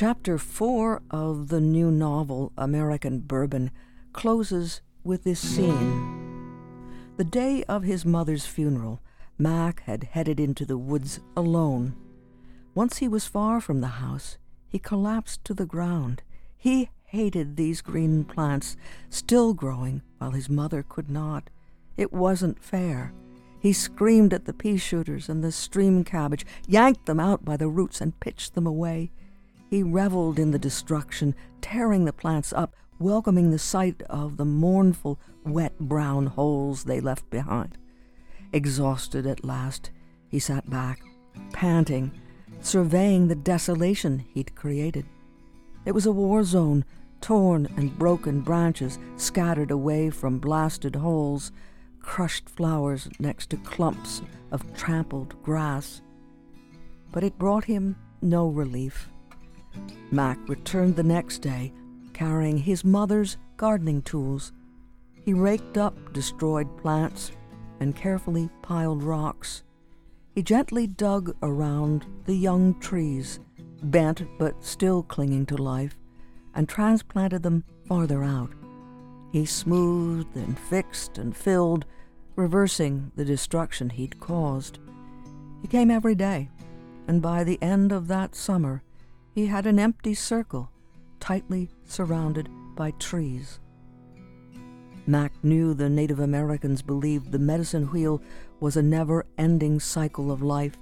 Chapter 4 of the new novel, American Bourbon, closes with this scene. The day of his mother's funeral, Mac had headed into the woods alone. Once he was far from the house, he collapsed to the ground. He hated these green plants, still growing while his mother could not. It wasn't fair. He screamed at the pea shooters and the stream cabbage, yanked them out by the roots, and pitched them away. He reveled in the destruction, tearing the plants up, welcoming the sight of the mournful, wet brown holes they left behind. Exhausted at last, he sat back, panting, surveying the desolation he'd created. It was a war zone, torn and broken branches scattered away from blasted holes, crushed flowers next to clumps of trampled grass. But it brought him no relief. Mac returned the next day, carrying his mother's gardening tools. He raked up destroyed plants and carefully piled rocks. He gently dug around the young trees, bent but still clinging to life, and transplanted them farther out. He smoothed and fixed and filled, reversing the destruction he'd caused. He came every day, and by the end of that summer, he had an empty circle, tightly surrounded by trees. Mac knew the Native Americans believed the medicine wheel was a never ending cycle of life,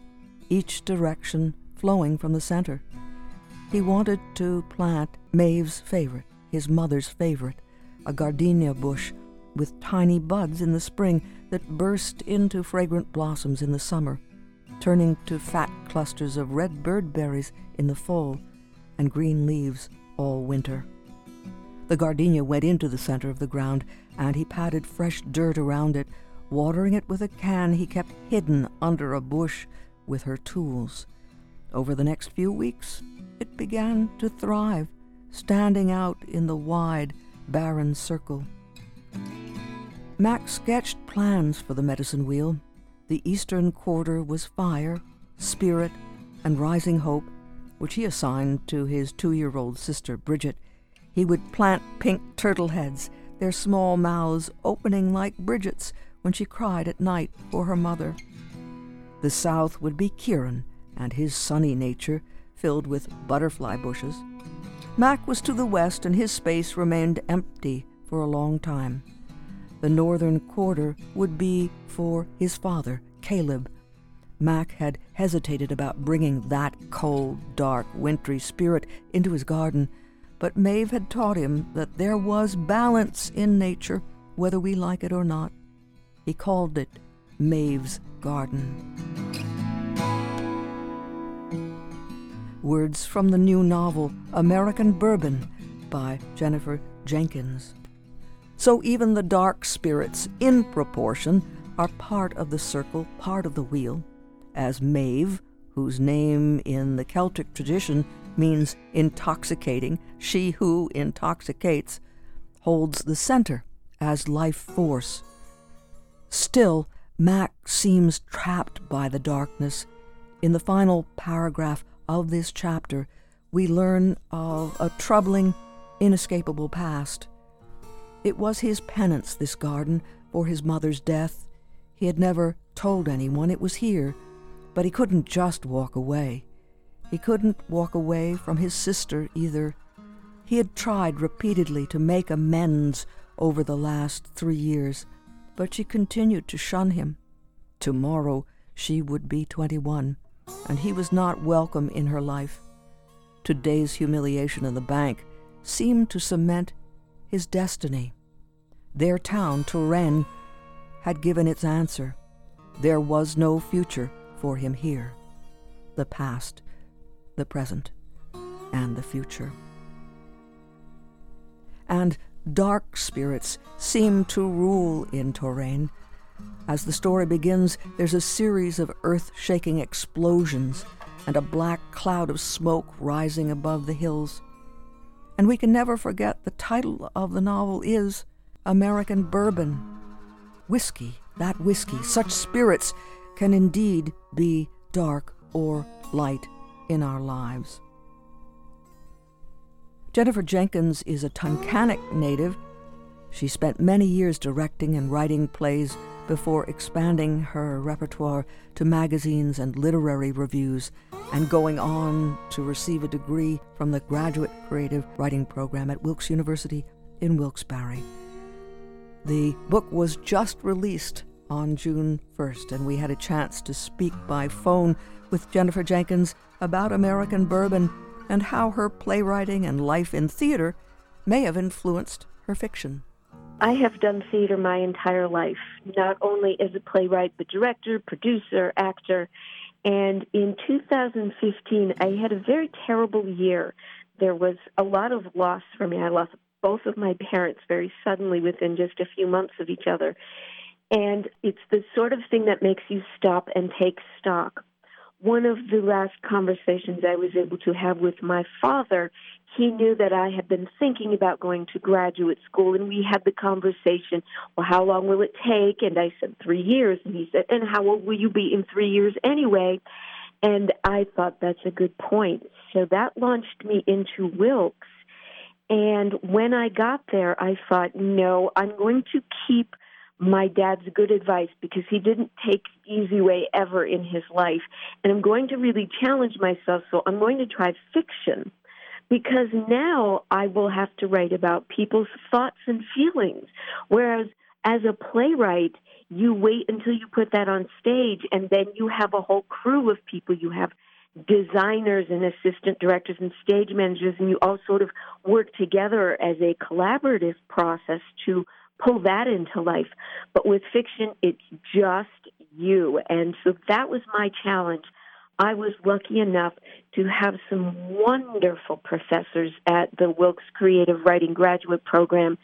each direction flowing from the center. He wanted to plant Maeve's favorite, his mother's favorite, a gardenia bush with tiny buds in the spring that burst into fragrant blossoms in the summer, turning to fat clusters of red bird berries in the fall and green leaves all winter. The gardenia went into the center of the ground, and he patted fresh dirt around it, watering it with a can he kept hidden under a bush with her tools. Over the next few weeks, it began to thrive, standing out in the wide, barren circle. Mac sketched plans for the medicine wheel. The eastern quarter was fire, spirit, and rising hope, which he assigned to his two year old sister, Bridget. He would plant pink turtle heads, their small mouths opening like Bridget's when she cried at night for her mother. The south would be Kieran and his sunny nature, filled with butterfly bushes. Mac was to the west, and his space remained empty for a long time. The northern quarter would be for his father, Caleb. Mac had hesitated about bringing that cold, dark, wintry spirit into his garden, but Maeve had taught him that there was balance in nature, whether we like it or not. He called it Maeve's Garden. Words from the new novel American Bourbon by Jennifer Jenkins. So even the dark spirits, in proportion, are part of the circle, part of the wheel, as Maeve, whose name in the Celtic tradition means intoxicating, she who intoxicates, holds the center as life force. Still, Mac seems trapped by the darkness. In the final paragraph of this chapter, we learn of a troubling, inescapable past. It was his penance, this garden, for his mother's death. He had never told anyone it was here, but he couldn't just walk away. He couldn't walk away from his sister either. He had tried repeatedly to make amends over the last three years, but she continued to shun him. Tomorrow she would be 21 and he was not welcome in her life. Today's humiliation in the bank seemed to cement his destiny. Their town, Touraine, had given its answer. There was no future for him here. The past, the present, and the future. And dark spirits seem to rule in Touraine, as the story begins, there's a series of earth shaking explosions and a black cloud of smoke rising above the hills. And we can never forget the title of the novel is American Bourbon. Whiskey, that whiskey, such spirits can indeed be dark or light in our lives. Jennifer Jenkins is a Tunkhannock native. She spent many years directing and writing plays before expanding her repertoire to magazines and literary reviews and going on to receive a degree from the Graduate Creative Writing Program at Wilkes University in Wilkes-Barre. The book was just released on June 1st, and we had a chance to speak by phone with Jennifer Jenkins about American bourbon and how her playwriting and life in theater may have influenced her fiction. I have done theater my entire life, not only as a playwright, but director, producer, actor. And in 2015, I had a very terrible year. There was a lot of loss for me. I lost both of my parents very suddenly within just a few months of each other. And it's the sort of thing that makes you stop and take stock. One of the last conversations I was able to have with my father, he knew that I had been thinking about going to graduate school, and we had the conversation, well, how long will it take? And I said, three years. And he said, and how old will you be in three years anyway? And I thought that's a good point. So that launched me into Wilkes. And when I got there, I thought, no, I'm going to keep – my dad's good advice because he didn't take the easy way ever in his life. And I'm going to really challenge myself, so I'm going to try fiction because now I will have to write about people's thoughts and feelings. Whereas as a playwright, you wait until you put that on stage and then you have a whole crew of people. You have designers and assistant directors and stage managers, and you all sort of work together as a collaborative process to pull that into life. But with fiction, it's just you. And so that was my challenge. I was lucky enough to have some wonderful professors at the Wilkes Creative Writing Graduate Program,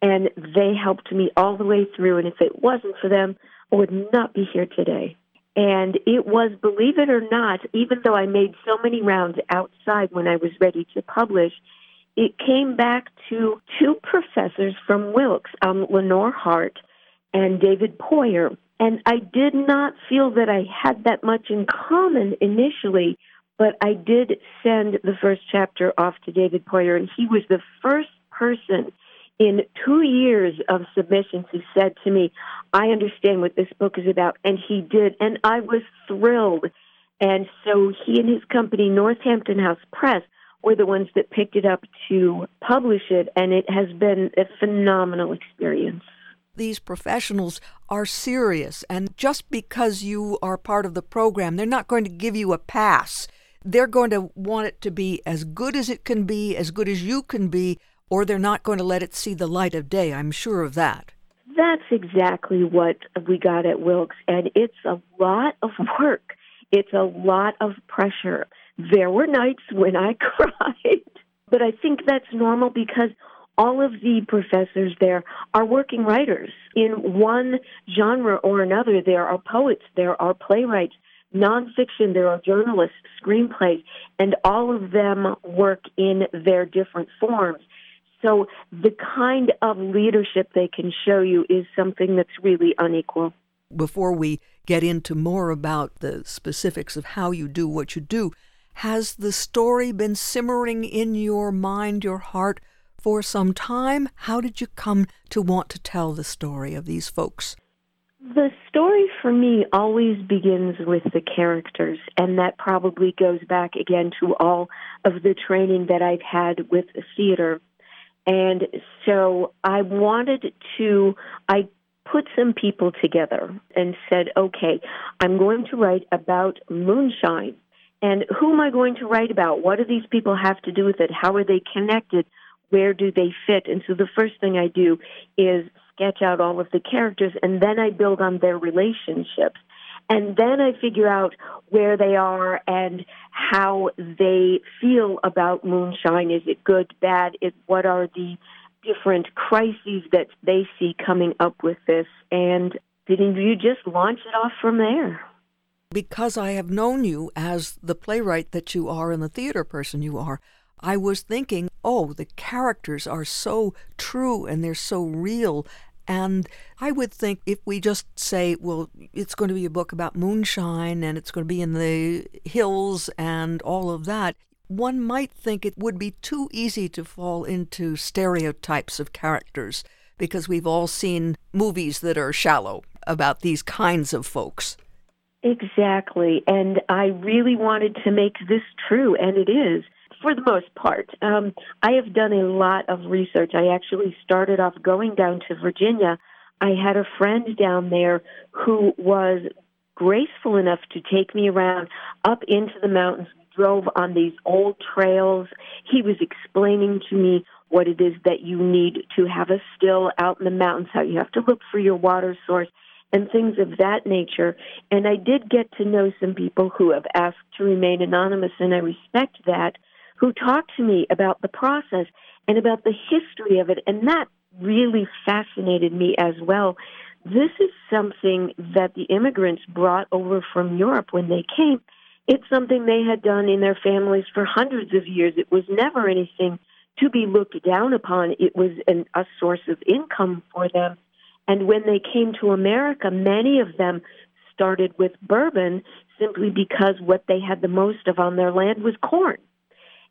and they helped me all the way through. And if it wasn't for them, I would not be here today. And it was, believe it or not, even though I made so many rounds outside when I was ready to publish, it came back to two professors from Wilkes, um, Lenore Hart and David Poyer. And I did not feel that I had that much in common initially, but I did send the first chapter off to David Poyer, and he was the first person in two years of submissions who said to me, I understand what this book is about. And he did. And I was thrilled. And so he and his company, Northampton House Press, were the ones that picked it up to publish it, and it has been a phenomenal experience. These professionals are serious, and just because you are part of the program, they're not going to give you a pass. They're going to want it to be as good as it can be, as good as you can be, or they're not going to let it see the light of day. I'm sure of that. That's exactly what we got at Wilkes, and it's a lot of work. It's a lot of pressure. There were nights when I cried, but I think that's normal because all of the professors there are working writers in one genre or another. There are poets, there are playwrights, nonfiction, there are journalists, screenplays, and all of them work in their different forms. So the kind of leadership they can show you is something that's really unequal. Before we get into more about the specifics of how you do what you do, has the story been simmering in your mind, your heart, for some time? How did you come to want to tell the story of these folks? The story for me always begins with the characters, and that probably goes back again to all of the training that I've had with theater. And so I wanted to, I put some people together and said, okay, I'm going to write about moonshine and who am I going to write about? What do these people have to do with it? How are they connected? Where do they fit? And so the first thing I do is sketch out all of the characters and then I build on their relationships. And then I figure out where they are and how they feel about moonshine. Is it good, bad? Is, what are the different crises that they see coming up with this? And then you just launch it off from there because I have known you as the playwright that you are and the theater person you are, I was thinking, oh, the characters are so true and they're so real. And I would think if we just say, well, it's going to be a book about moonshine and it's going to be in the hills and all of that, one might think it would be too easy to fall into stereotypes of characters because we've all seen movies that are shallow about these kinds of folks. Exactly. And I really wanted to make this true, and it is for the most part. Um, I have done a lot of research. I actually started off going down to Virginia. I had a friend down there who was graceful enough to take me around up into the mountains. We drove on these old trails. He was explaining to me what it is that you need to have a still out in the mountains, how you have to look for your water source and things of that nature. And I did get to know some people who have asked to remain anonymous, and I respect that, who talked to me about the process and about the history of it. And that really fascinated me as well. This is something that the immigrants brought over from Europe when they came. It's something they had done in their families for hundreds of years. It was never anything to be looked down upon. It was an, a source of income for them. And when they came to America, many of them started with bourbon simply because what they had the most of on their land was corn.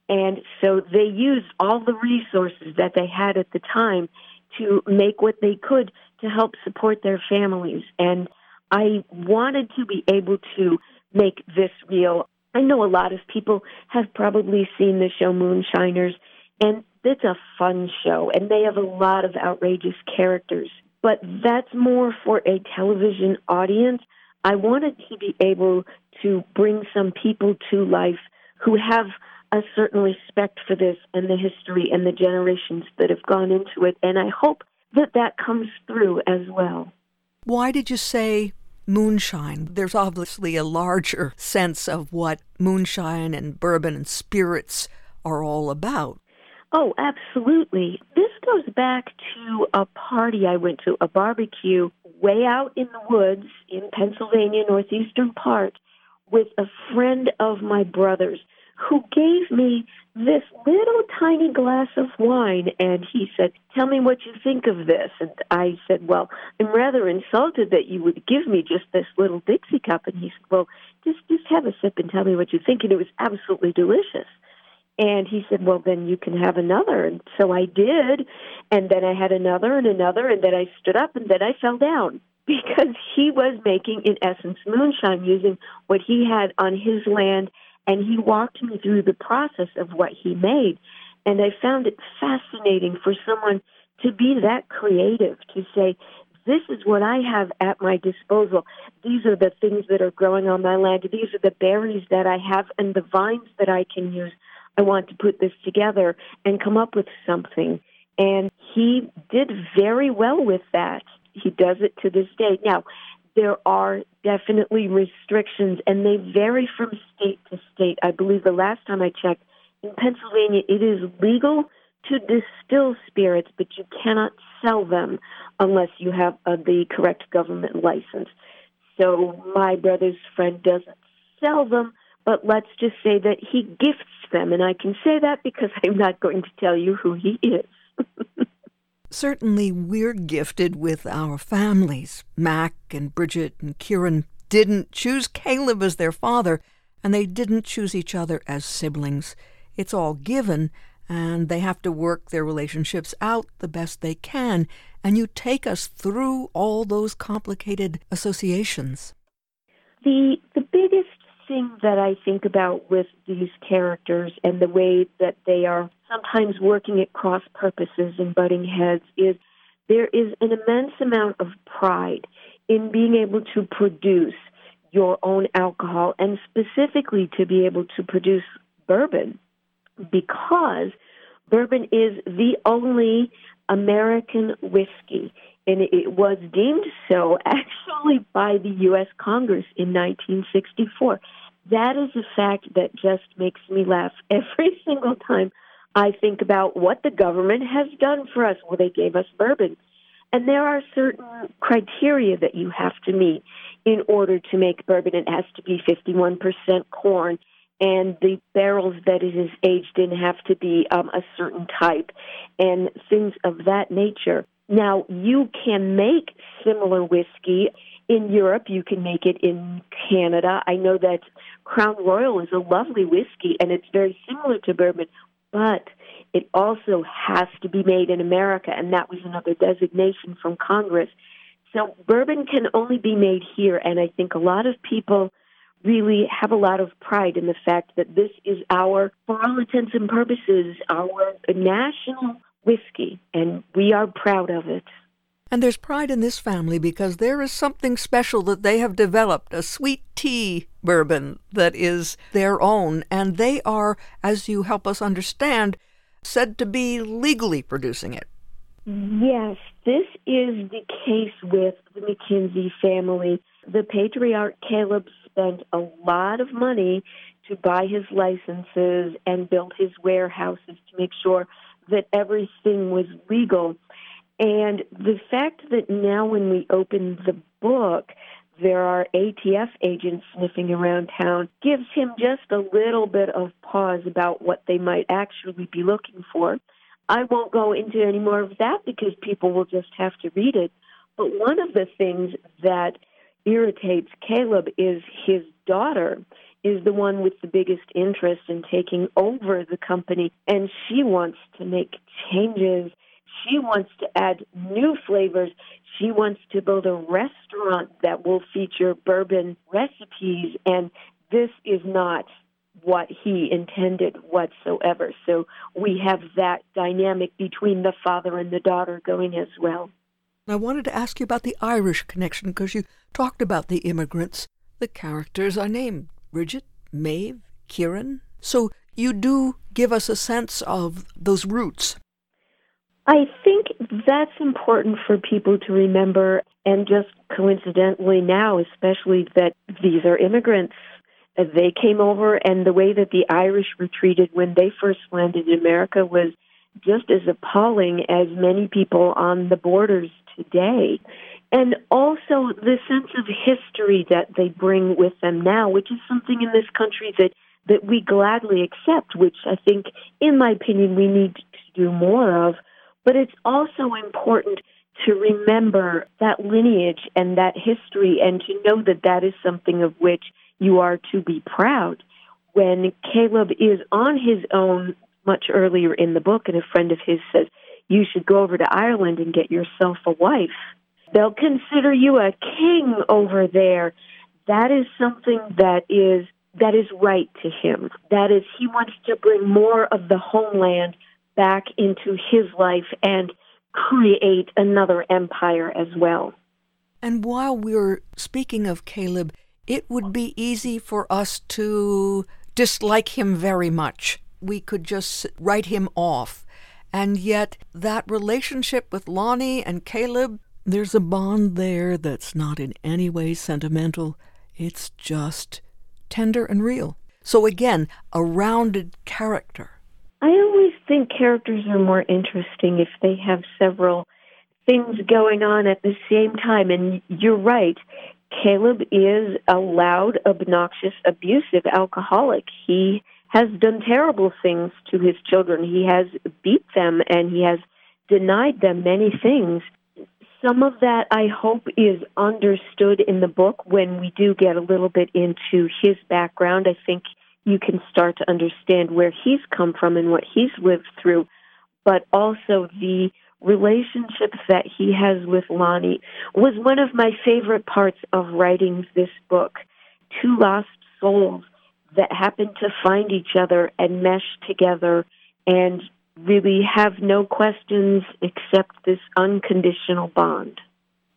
And so they used all the resources that they had at the time to make what they could to help support their families. And I wanted to be able to make this real. I know a lot of people have probably seen the show Moonshiners, and it's a fun show, and they have a lot of outrageous characters but that's more for a television audience. I wanted to be able to bring some people to life who have a certain respect for this and the history and the generations that have gone into it. And I hope that that comes through as well. Why did you say moonshine? There's obviously a larger sense of what moonshine and bourbon and spirits are all about. Oh, absolutely. This goes back to a party I went to, a barbecue way out in the woods in Pennsylvania, northeastern part, with a friend of my brother's who gave me this little tiny glass of wine and he said, Tell me what you think of this. And I said, Well, I'm rather insulted that you would give me just this little Dixie cup. And he said, Well, just just have a sip and tell me what you think. And it was absolutely delicious. And he said, Well, then you can have another. And so I did. And then I had another and another. And then I stood up and then I fell down because he was making, in essence, moonshine using what he had on his land. And he walked me through the process of what he made. And I found it fascinating for someone to be that creative, to say, this is what I have at my disposal. These are the things that are growing on my land. These are the berries that I have and the vines that I can use. I want to put this together and come up with something. And he did very well with that. He does it to this day. Now, there are definitely restrictions, and they vary from state to state. I believe the last time I checked, in Pennsylvania, it is legal to distill spirits, but you cannot sell them unless you have uh, the correct government license. So my brother's friend doesn't sell them, but let's just say that he gifts them. And I can say that because I'm not going to tell you who he is. Certainly, we're gifted with our families. Mac and Bridget and Kieran didn't choose Caleb as their father, and they didn't choose each other as siblings. It's all given, and they have to work their relationships out the best they can. And you take us through all those complicated associations. The the biggest thing that I think about with these characters and the way that they are sometimes working at cross purposes and butting heads is there is an immense amount of pride in being able to produce your own alcohol and specifically to be able to produce bourbon because bourbon is the only American whiskey and it was deemed so actually by the U.S. Congress in 1964. That is a fact that just makes me laugh every single time I think about what the government has done for us. Well, they gave us bourbon. And there are certain criteria that you have to meet in order to make bourbon. It has to be 51% corn, and the barrels that it is aged in have to be um, a certain type, and things of that nature. Now, you can make similar whiskey in Europe. You can make it in Canada. I know that Crown Royal is a lovely whiskey and it's very similar to bourbon, but it also has to be made in America, and that was another designation from Congress. So bourbon can only be made here, and I think a lot of people really have a lot of pride in the fact that this is our, for all intents and purposes, our national whiskey, and we are proud of it. And there's pride in this family because there is something special that they have developed a sweet tea bourbon that is their own. And they are, as you help us understand, said to be legally producing it. Yes, this is the case with the McKinsey family. The patriarch Caleb spent a lot of money to buy his licenses and build his warehouses to make sure that everything was legal. And the fact that now, when we open the book, there are ATF agents sniffing around town gives him just a little bit of pause about what they might actually be looking for. I won't go into any more of that because people will just have to read it. But one of the things that irritates Caleb is his daughter is the one with the biggest interest in taking over the company, and she wants to make changes. She wants to add new flavors. She wants to build a restaurant that will feature bourbon recipes, and this is not what he intended whatsoever. So we have that dynamic between the father and the daughter going as well. I wanted to ask you about the Irish connection because you talked about the immigrants. The characters are named Bridget, Maeve, Kieran. So you do give us a sense of those roots. I think that's important for people to remember, and just coincidentally now, especially that these are immigrants. Uh, they came over, and the way that the Irish were treated when they first landed in America was just as appalling as many people on the borders today. And also the sense of history that they bring with them now, which is something in this country that, that we gladly accept, which I think, in my opinion, we need to do more of. But it's also important to remember that lineage and that history and to know that that is something of which you are to be proud. When Caleb is on his own much earlier in the book, and a friend of his says, You should go over to Ireland and get yourself a wife. They'll consider you a king over there. That is something that is that is right to him. That is he wants to bring more of the homeland back into his life and create another empire as well. And while we're speaking of Caleb, it would be easy for us to dislike him very much we could just write him off. And yet, that relationship with Lonnie and Caleb, there's a bond there that's not in any way sentimental. It's just tender and real. So, again, a rounded character. I always think characters are more interesting if they have several things going on at the same time. And you're right. Caleb is a loud, obnoxious, abusive alcoholic. He has done terrible things to his children. He has beat them and he has denied them many things. Some of that, I hope, is understood in the book when we do get a little bit into his background. I think you can start to understand where he's come from and what he's lived through, but also the relationships that he has with Lonnie was one of my favorite parts of writing this book. Two lost souls that happen to find each other and mesh together and really have no questions except this unconditional bond.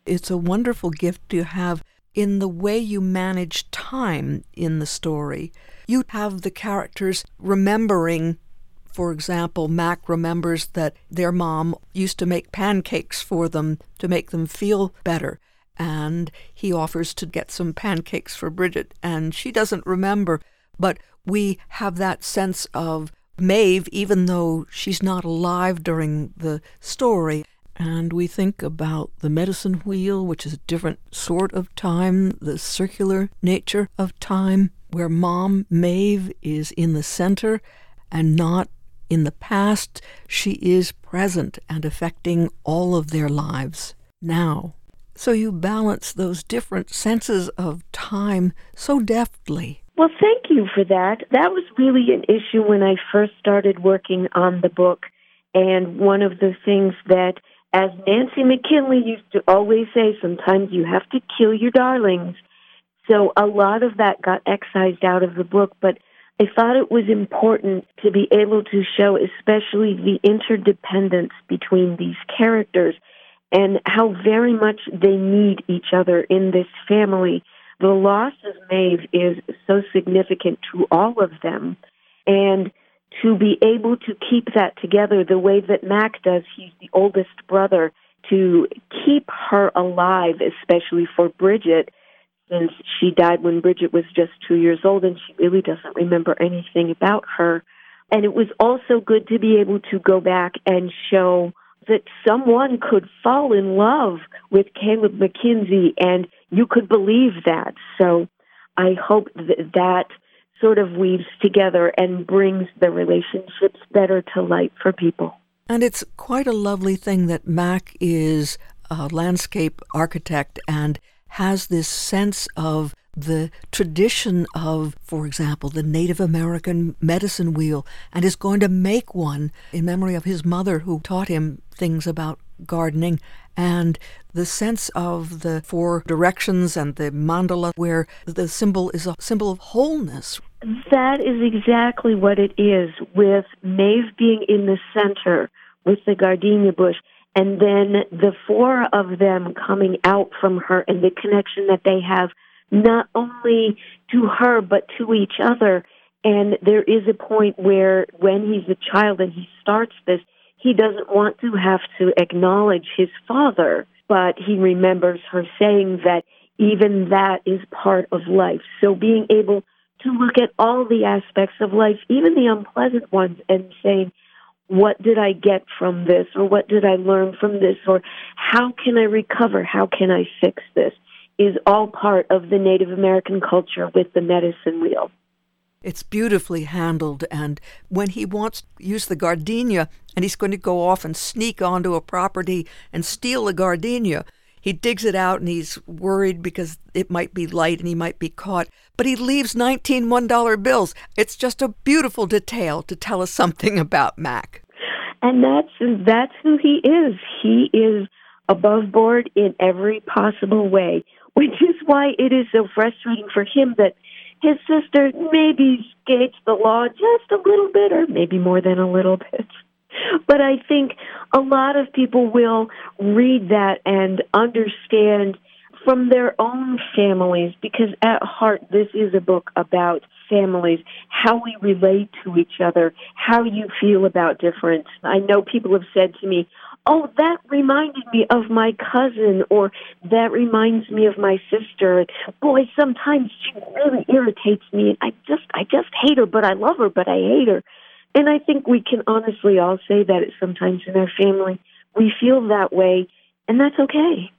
It's a wonderful gift to have in the way you manage time in the story. You have the characters remembering, for example, Mac remembers that their mom used to make pancakes for them to make them feel better. And he offers to get some pancakes for Bridget, and she doesn't remember but we have that sense of Maeve, even though she's not alive during the story. And we think about the medicine wheel, which is a different sort of time, the circular nature of time, where mom, Maeve, is in the center and not in the past. She is present and affecting all of their lives now. So you balance those different senses of time so deftly. Well, thank you for that. That was really an issue when I first started working on the book. And one of the things that, as Nancy McKinley used to always say, sometimes you have to kill your darlings. So a lot of that got excised out of the book, but I thought it was important to be able to show, especially the interdependence between these characters and how very much they need each other in this family. The loss of Maeve is so significant to all of them. And to be able to keep that together the way that Mac does, he's the oldest brother, to keep her alive, especially for Bridget, since she died when Bridget was just two years old and she really doesn't remember anything about her. And it was also good to be able to go back and show that someone could fall in love with Caleb McKenzie and you could believe that. So I hope that that sort of weaves together and brings the relationships better to light for people. And it's quite a lovely thing that Mac is a landscape architect and has this sense of the tradition of, for example, the Native American medicine wheel and is going to make one in memory of his mother who taught him things about gardening and the sense of the four directions and the mandala where the symbol is a symbol of wholeness. That is exactly what it is with Maeve being in the center with the gardenia bush and then the four of them coming out from her and the connection that they have not only to her but to each other and there is a point where when he's a child and he starts this he doesn't want to have to acknowledge his father but he remembers her saying that even that is part of life so being able to look at all the aspects of life even the unpleasant ones and saying what did I get from this or what did I learn from this or how can I recover? How can I fix this? Is all part of the Native American culture with the medicine wheel. It's beautifully handled, and when he wants to use the gardenia and he's going to go off and sneak onto a property and steal the gardenia, he digs it out and he's worried because it might be light and he might be caught. But he leaves 19 $1 bills. It's just a beautiful detail to tell us something about Mac. And that's that's who he is. He is above board in every possible way, which is why it is so frustrating for him that his sister maybe skates the law just a little bit or maybe more than a little bit. But I think a lot of people will read that and understand from their own families because at heart this is a book about families, how we relate to each other, how you feel about difference. I know people have said to me, "Oh, that reminded me of my cousin," or "That reminds me of my sister." Boy, sometimes she really irritates me, I just, I just hate her, but I love her, but I hate her. And I think we can honestly all say that sometimes in our family. We feel that way, and that's okay.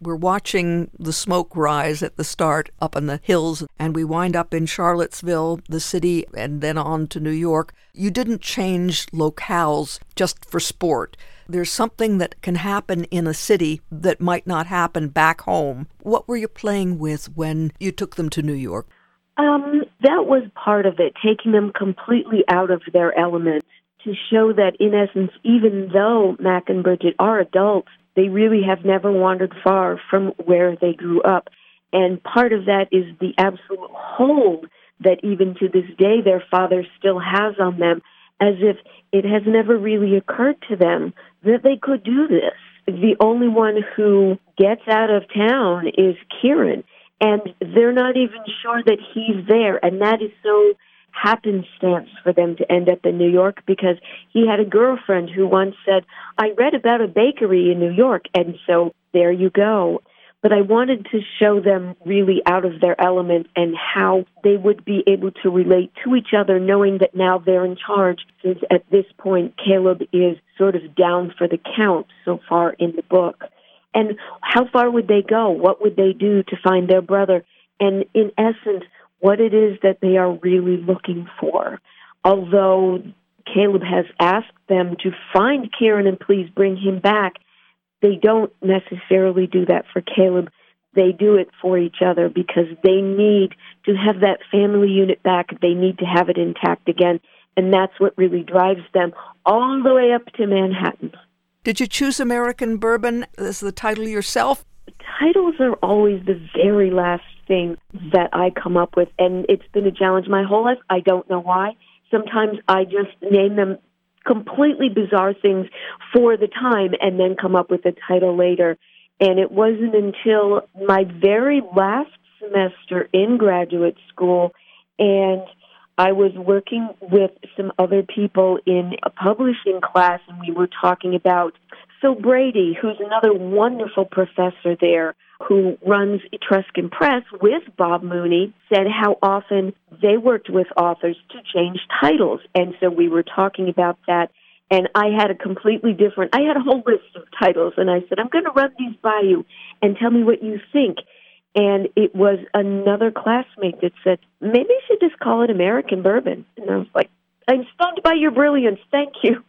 We're watching the smoke rise at the start up in the hills, and we wind up in Charlottesville, the city, and then on to New York. You didn't change locales just for sport. There's something that can happen in a city that might not happen back home. What were you playing with when you took them to New York? Um, that was part of it, taking them completely out of their element to show that, in essence, even though Mac and Bridget are adults, they really have never wandered far from where they grew up. And part of that is the absolute hold that even to this day their father still has on them, as if it has never really occurred to them that they could do this. The only one who gets out of town is Kieran and they're not even sure that he's there. And that is so happenstance for them to end up in New York because he had a girlfriend who once said, I read about a bakery in New York, and so there you go. But I wanted to show them really out of their element and how they would be able to relate to each other, knowing that now they're in charge, since at this point Caleb is sort of down for the count so far in the book. And how far would they go? What would they do to find their brother? And in essence, what it is that they are really looking for. Although Caleb has asked them to find Kieran and please bring him back, they don't necessarily do that for Caleb. They do it for each other because they need to have that family unit back. They need to have it intact again. And that's what really drives them all the way up to Manhattan. Did you choose American Bourbon as the title yourself? Titles are always the very last thing that I come up with, and it's been a challenge my whole life. I don't know why. Sometimes I just name them completely bizarre things for the time and then come up with a title later. And it wasn't until my very last semester in graduate school and I was working with some other people in a publishing class and we were talking about Phil Brady, who's another wonderful professor there who runs Etruscan Press with Bob Mooney, said how often they worked with authors to change titles. And so we were talking about that. And I had a completely different, I had a whole list of titles. And I said, I'm going to run these by you and tell me what you think. And it was another classmate that said, maybe you should just call it American Bourbon. And I was like, I'm stunned by your brilliance. Thank you.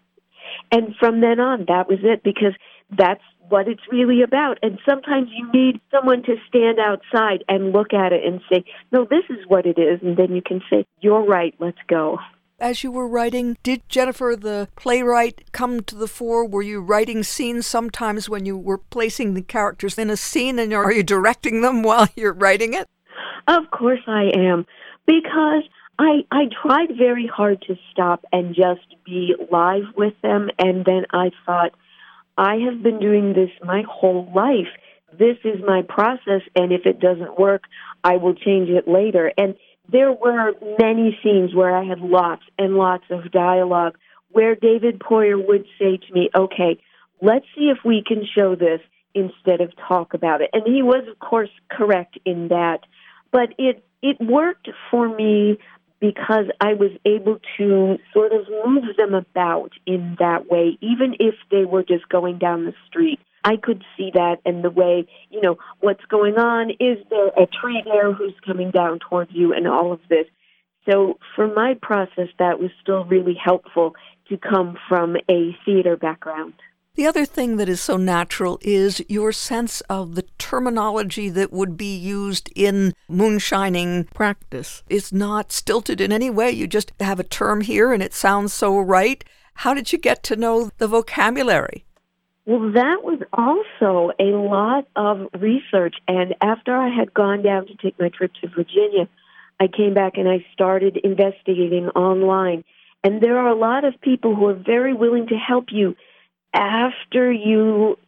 And from then on, that was it because that's what it's really about. And sometimes you need someone to stand outside and look at it and say, no, this is what it is. And then you can say, you're right, let's go. As you were writing, did Jennifer, the playwright, come to the fore? Were you writing scenes sometimes when you were placing the characters in a scene and are you directing them while you're writing it? Of course I am. Because I I tried very hard to stop and just be live with them and then I thought I have been doing this my whole life. This is my process and if it doesn't work, I will change it later. And there were many scenes where I had lots and lots of dialogue where David Poyer would say to me, "Okay, let's see if we can show this instead of talk about it." And he was of course correct in that, but it it worked for me because I was able to sort of move them about in that way, even if they were just going down the street. I could see that and the way, you know, what's going on. Is there a tree there who's coming down towards you and all of this? So for my process, that was still really helpful to come from a theater background. The other thing that is so natural is your sense of the terminology that would be used in moonshining practice. It's not stilted in any way. You just have a term here and it sounds so right. How did you get to know the vocabulary? Well, that was also a lot of research. And after I had gone down to take my trip to Virginia, I came back and I started investigating online. And there are a lot of people who are very willing to help you after you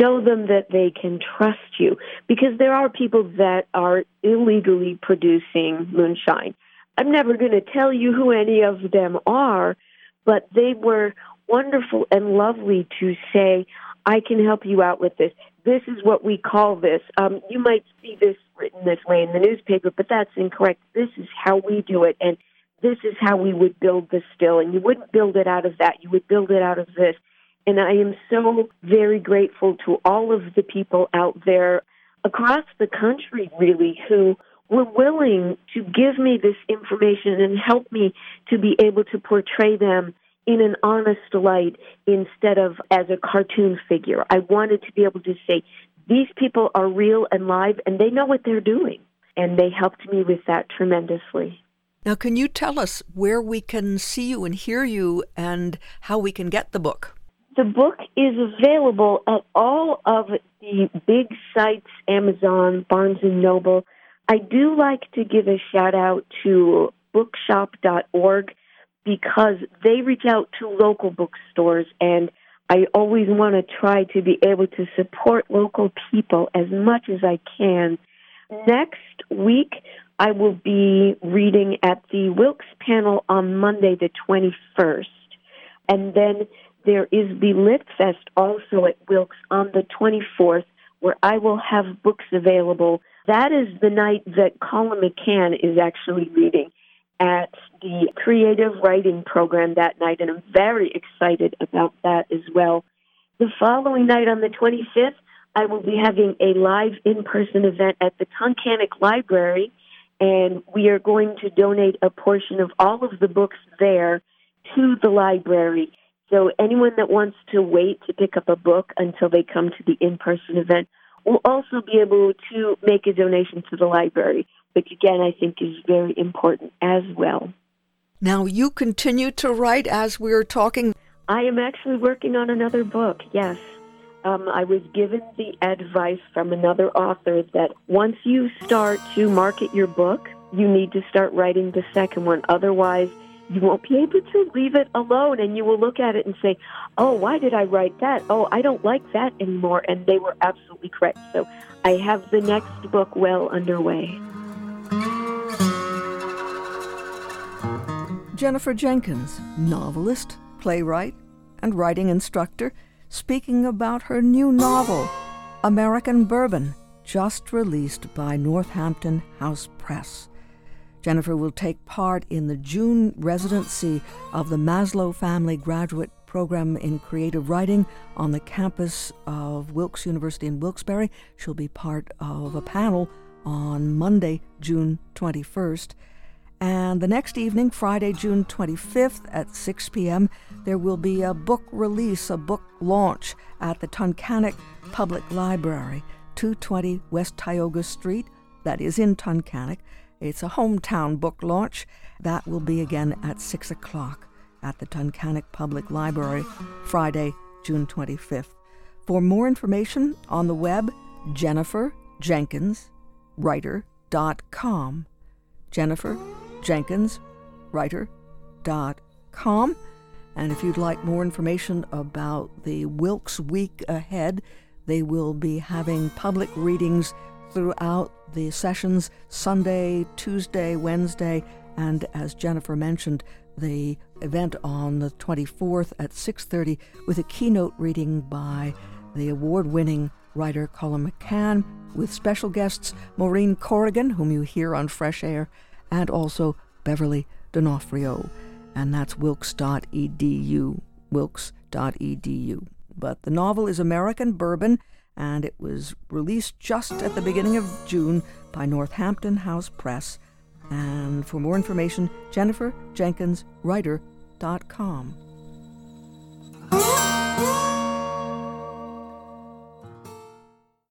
show them that they can trust you because there are people that are illegally producing moonshine. I'm never going to tell you who any of them are, but they were wonderful and lovely to say, I can help you out with this. This is what we call this. Um, you might see this written this way in the newspaper, but that's incorrect. This is how we do it, and this is how we would build the still. And you wouldn't build it out of that. You would build it out of this. And I am so very grateful to all of the people out there across the country, really, who were willing to give me this information and help me to be able to portray them in an honest light instead of as a cartoon figure. I wanted to be able to say, these people are real and live and they know what they're doing. And they helped me with that tremendously. Now, can you tell us where we can see you and hear you and how we can get the book? The book is available at all of the big sites, Amazon, Barnes and Noble. I do like to give a shout out to bookshop.org because they reach out to local bookstores and I always want to try to be able to support local people as much as I can. Next week, I will be reading at the Wilkes panel on Monday, the 21st. And then there is the Lit Fest also at Wilkes on the 24th, where I will have books available. That is the night that Colum McCann is actually reading at the creative writing program that night, and I'm very excited about that as well. The following night on the 25th, I will be having a live in person event at the Tunkhannock Library, and we are going to donate a portion of all of the books there to the library So anyone that wants to wait to pick up a book until they come to the in-person event will also be able to make a donation to the library, which again I think is very important as well. Now you continue to write as we're talking. I am actually working on another book, yes. Um, I was given the advice from another author that once you start to market your book, you need to start writing the second one. Otherwise, you won't be able to leave it alone and you will look at it and say, oh, why did I write that? Oh, I don't like that anymore. And they were absolutely correct. So I have the next book well underway. Jennifer Jenkins, novelist, playwright, and writing instructor, speaking about her new novel, American Bourbon, just released by Northampton House Press. Jennifer will take part in the June residency of the Maslow Family Graduate Program in Creative Writing on the campus of Wilkes University in Wilkes-Barre. She'll be part of a panel on Monday, June 21st. And the next evening, Friday, June 25th at 6 p.m., there will be a book release, a book launch at the Tunkhannock Public Library, 220 West Tioga Street, that is in Tunkhannock. It's a hometown book launch. That will be again at 6 o'clock at the Tunkhannock Public Library, Friday, June 25th. For more information on the web, Jennifer Jenkins, writer.com. Jennifer Jenkins, writer.com. And if you'd like more information about the Wilkes Week ahead, they will be having public readings throughout the sessions Sunday, Tuesday, Wednesday, and as Jennifer mentioned, the event on the 24th at 6:30 with a keynote reading by the award-winning writer Colum McCann with special guests Maureen Corrigan, whom you hear on Fresh Air, and also Beverly D'Onofrio. And that's wilkes.edu, wilkes.edu. But the novel is American Bourbon and it was released just at the beginning of June by Northampton House Press. And for more information, Jennifer Jenkins Writer.com.